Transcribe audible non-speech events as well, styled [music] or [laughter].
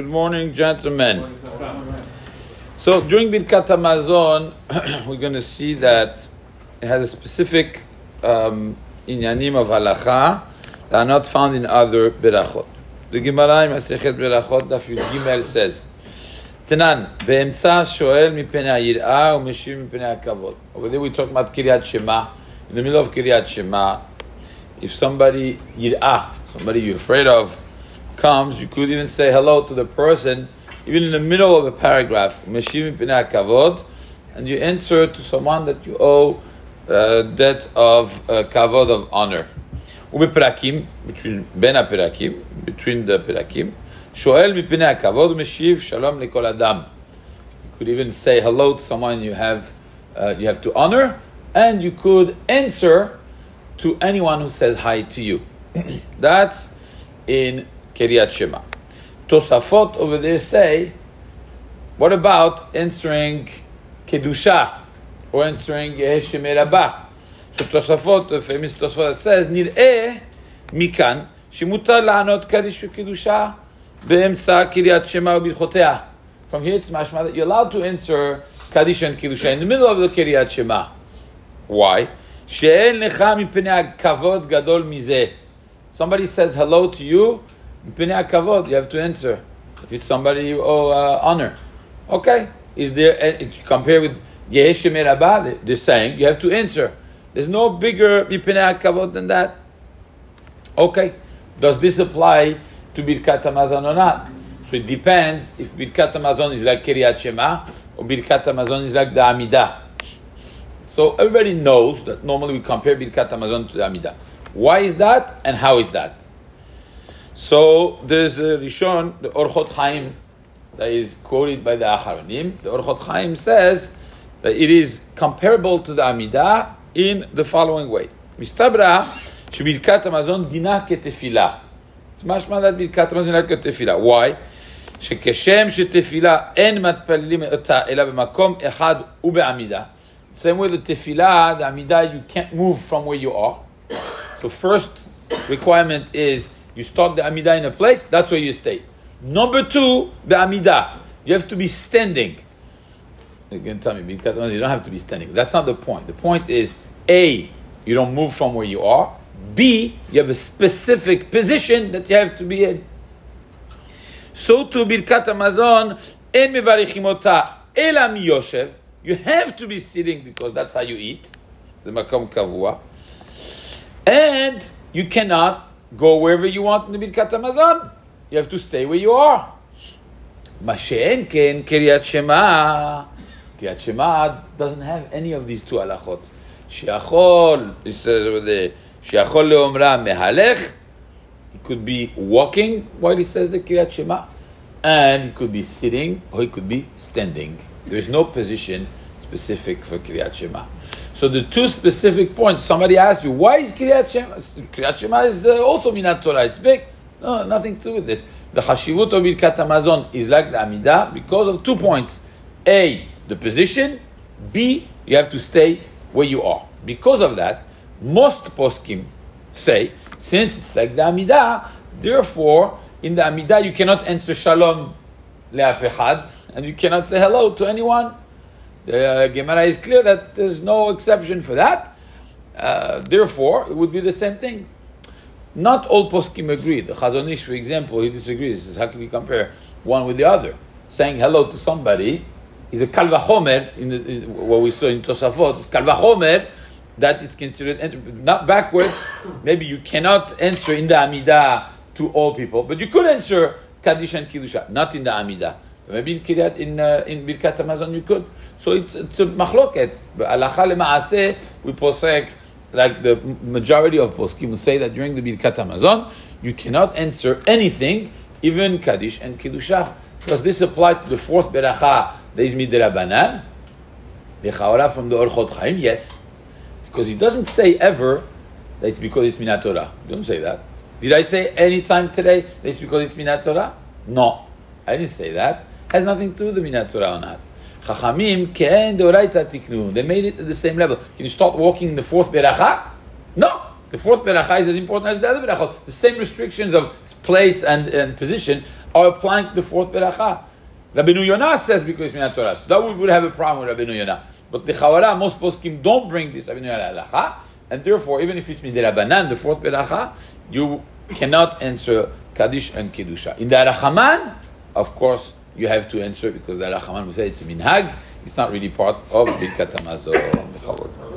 Good morning, gentlemen. So during Birkat Hamazon, [clears throat] we're going to see that it has a specific um, inyanim of halacha that are not found in other berachot. The Gemara in Masechet Berachot Daf Yud Gimel says, "Tenan beemtza shoel mipenei yirah u'meshiv mipenei kavod. Over there we talk about Kiryat Shema. In the middle of Kiryat Shema, if somebody yirah, somebody you're afraid of, comes, you could even say hello to the person, even in the middle of a paragraph, Meshiv mipnei kavod, and you answer to someone that you owe uh, debt of uh, kavod of honor. ובפרקים, between בין הפרקים, between the פרקים, שואל מפני הכבוד ומשיב שלום לכל אדם. You could even say hello to someone you have, uh, you have to honor, and you could answer to anyone who says hi to you. [clears throat] That's in Kiryat Shema. Tosafot over there say, what about answering Kedusha or answering Shemir Rabbah? So Tosafot, the famous Tosafot says, נראה מכאן שמותר לענות קדיש וקדושה באמצע קריאת שמע וברכותיה. From here it's mashma that you're allowed to answer Kaddish and Kiddusha in the middle of the Kiryat Shema. Why? שאין לך מפני הכבוד גדול מזה. Somebody says hello to you, Mipnei kavod, you have to answer. If it's somebody you owe uh, honor. Okay. Is there, uh, with Yeheshim Rabbah, The saying you have to answer. There's no bigger Mipnei kavod than that. Okay. Does this apply to Birkat Hamazon or not? So it depends if Birkat Hamazon is like Kiryat Shema or Birkat Hamazon is like the amida. So everybody knows that normally we compare Birkat Hamazon to the amida. Why is that and how is that? So there's a Rishon, the Orchot Chaim, that is quoted by the Acharonim. The Orchot Chaim says that it is comparable to the Amidah in the following way. מסתברא שברכת המזון דינה כתפילה. אז משמע that ברכת Hamazon דינה ketefila. Why? שכשם שתפילה אין מתפללים אותה אלא במקום אחד ובעמידה. Same way the tefila, the עמידה, you can't move from where you are. So first requirement is you start the amidah in a place, that's where you stay. Number two, the amidah. You have to be standing. Can tell me, because you don't have to be standing. That's not the point. The point is, A, you don't move from where you are. B, you have a specific position that you have to be in. So to Birkat Hamazon, en mevarichim ota ela. You have to be sitting because that's how you eat. The makom kavua. And you cannot go wherever you want in the Birkat Hamazon. You have to stay where you are. Mashen ken Kiryat Shema. Kiryat Shema doesn't have any of these two it over there, Sheachol leomra mehalech. He could be walking while he says the Kiryat Shema. And he could be sitting or he could be standing. There is no position specific for Kiryat Shema. So the two specific points, somebody asked you, why is Kiryat Shema? Kiryat Shema is uh, also min haTorah, it's big. No, nothing to do with this. The Hashivut of Birkat Hamazon is like the Amidah because of two points. A, the position. B, you have to stay where you are. Because of that, most poskim say, since it's like the Amidah, therefore, in the Amidah you cannot answer Shalom le'af and you cannot say hello to anyone. The uh, Gemara is clear that there's no exception for that. Uh, therefore, it would be the same thing. Not all poskim agree. The Chazon Ish, for example, he disagrees. He says, how can you compare one with the other? Saying hello to somebody is a kalvachomer, in, the, in what we saw in Tosafot, it's kalvachomer that it's considered, not backward. [coughs] Maybe you cannot answer in the Amidah to all people, but you could answer Kaddish and Kedusha, not in the Amidah. Maybe in Kiryat, in, uh, in Birkat Hamazon you could. So it's, it's a machloket. But halacha lemaaseh, we posek, like the majority of poskim say that during the Birkat Hamazon, you cannot answer anything, even Kaddish and Kedusha. Does this apply to the fourth beracha, that is midrabanan? Lechaora from the Orchot Chaim? Yes. Because he doesn't say ever that it's because it's min haTorah. Don't say that. Did I say any time today that it's because it's min haTorah? No. I didn't say that. Has nothing to do with the min haTorah or not. Chachamim ken deoraita tiknu. They made it at the same level. Can you start walking in the fourth beracha? No. The fourth beracha is as important as the other berachot. The same restrictions of place and, and position are applying to the fourth beracha. Rabbeinu Yonah says because it's min haTorah. So that we would have a problem with Rabbeinu Yonah. But the Chawara, most poskim don't bring this Rabbeinu Yonah halacha, and therefore, even if it's Midirabanan, the fourth beracha, you cannot answer Kaddish and Kedusha. In the Harachaman, of course, you have to answer because the Harachaman will say it's a minhag. It's not really part of Birkat Hamazon.